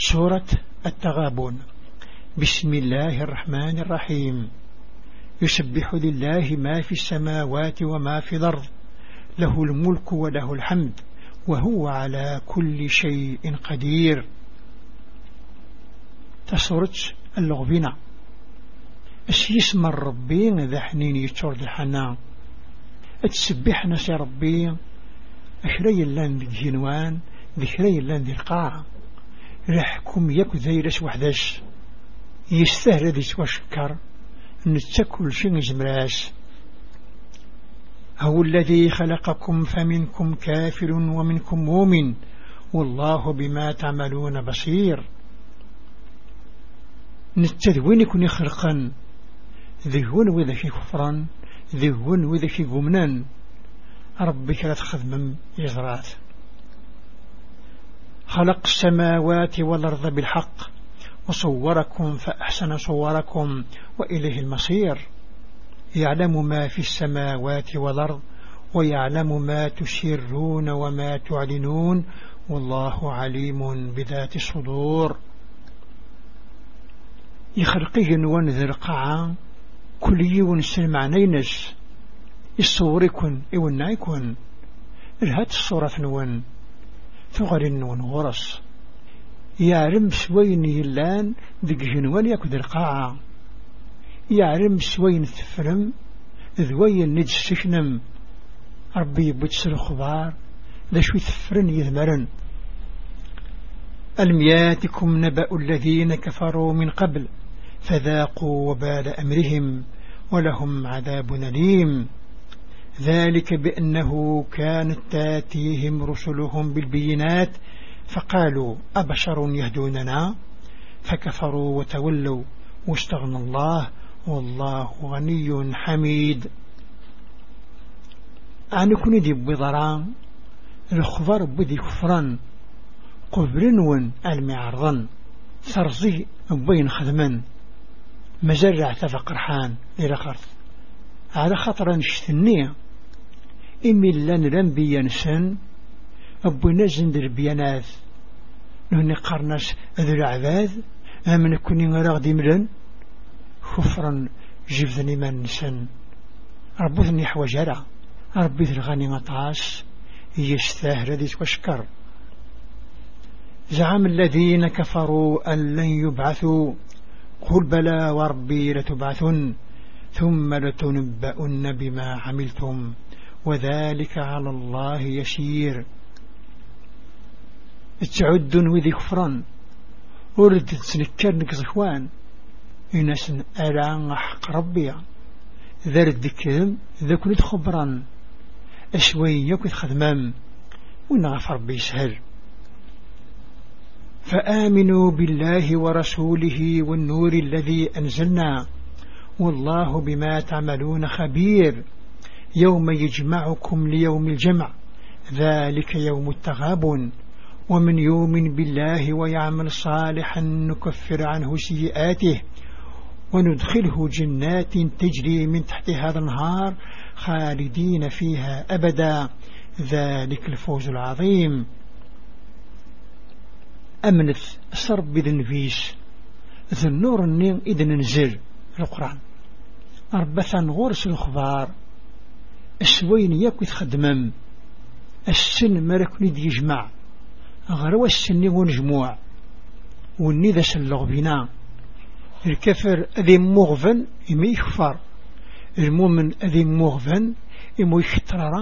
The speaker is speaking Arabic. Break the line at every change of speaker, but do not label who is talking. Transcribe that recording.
سورة التغابن. بسم الله الرحمن الرحيم. يسبح لله ما في السماوات وما في الأرض له الملك وله الحمد وهو على كل شيء قدير. تصرت اللغبنا اسم الربين ذا حنين يتشور الحنا. اتسبحنا سي ربي أشري اللان ذي الجنوان ذكري اللان ذي القاع. رحكم يكو ذيرس وحدش يستهل ذي توشكر نتكل شن جمراس هو الذي خلقكم فمنكم كافر ومنكم مؤمن. والله بما تعملون بصير. نتذوين يكون خلقا ذهون وذا في كفرا ذهون وذا في قمنا ربك لا تخدم يزرات خلق السماوات والأرض بالحق وصوركم فأحسن صوركم وإليه المصير. يعلم ما في السماوات والأرض ويعلم ما تسرون وما تعلنون والله عليم بذات الصدور. يخلقه ونذر قاعا كل يون سلم عنينس يصوركن يكون الهات الصورة نون ثغر نون غرس يعلم سوين يلان ذق جنوان يكد القاعة يعلم سوين تفرم ذوين نجس سكنم ربي بتسر الخبار ذا شوي تفرن يذمرن. ألم ياتكم نبأ الذين كفروا من قبل فذاقوا وبال أمرهم ولهم عذاب أليم. ذلك بأنه كانت تاتيهم رسلهم بالبينات فقالوا أبشر يهدوننا؟ فكفروا وتولوا. واستغنى الله والله غني حميد. أن يكون دي بضران الخبر بدي كفران قبرن المعرضا سرزي بين خدما مزرع تفقرحان إلى خرث على خطر نشتنية إمي لن رنبي ينسن أبو نزن در بيانات نهني قرناس ذو العباد أمن كوني غراغ ملن خفرا جفذني من نسن ربوثني حوجرة ربي ذلغاني مطاس يستاهل ذي وشكر. زعم الذين كفروا أن لن يبعثوا قل بلى وربي لتبعثن ثم لتنبؤن بما عملتم. وذلك على الله يشير تعد وذي كفرا ورد تسنكر نكزخوان إناس ألا حق ربي. ذا الذكرم ذا كنت خبرا أشوي يكون خدمام ونغفر ربي سهل فآمنوا بالله ورسوله والنور الذي أنزلنا. والله بما تعملون خبير. يوم يجمعكم ليوم الجمع. ذلك يوم التغابن. ومن يؤمن بالله ويعمل صالحا نكفر عنه سيئاته. وندخله جنات تجري من تحت هذا النهار خالدين فيها أبدا. ذلك الفوز العظيم. أمنث صرب بذن فيش ذو النور النين إذن نزل القرآن. أربثا غورس الخبار السوين يكو يتخدمم السن مرك ند يجمع. غروا السن ونجموع. والندى سلغ بنا الكفر أذي مغفن إما يكفر. المؤمن أذي مغفن إما يخترر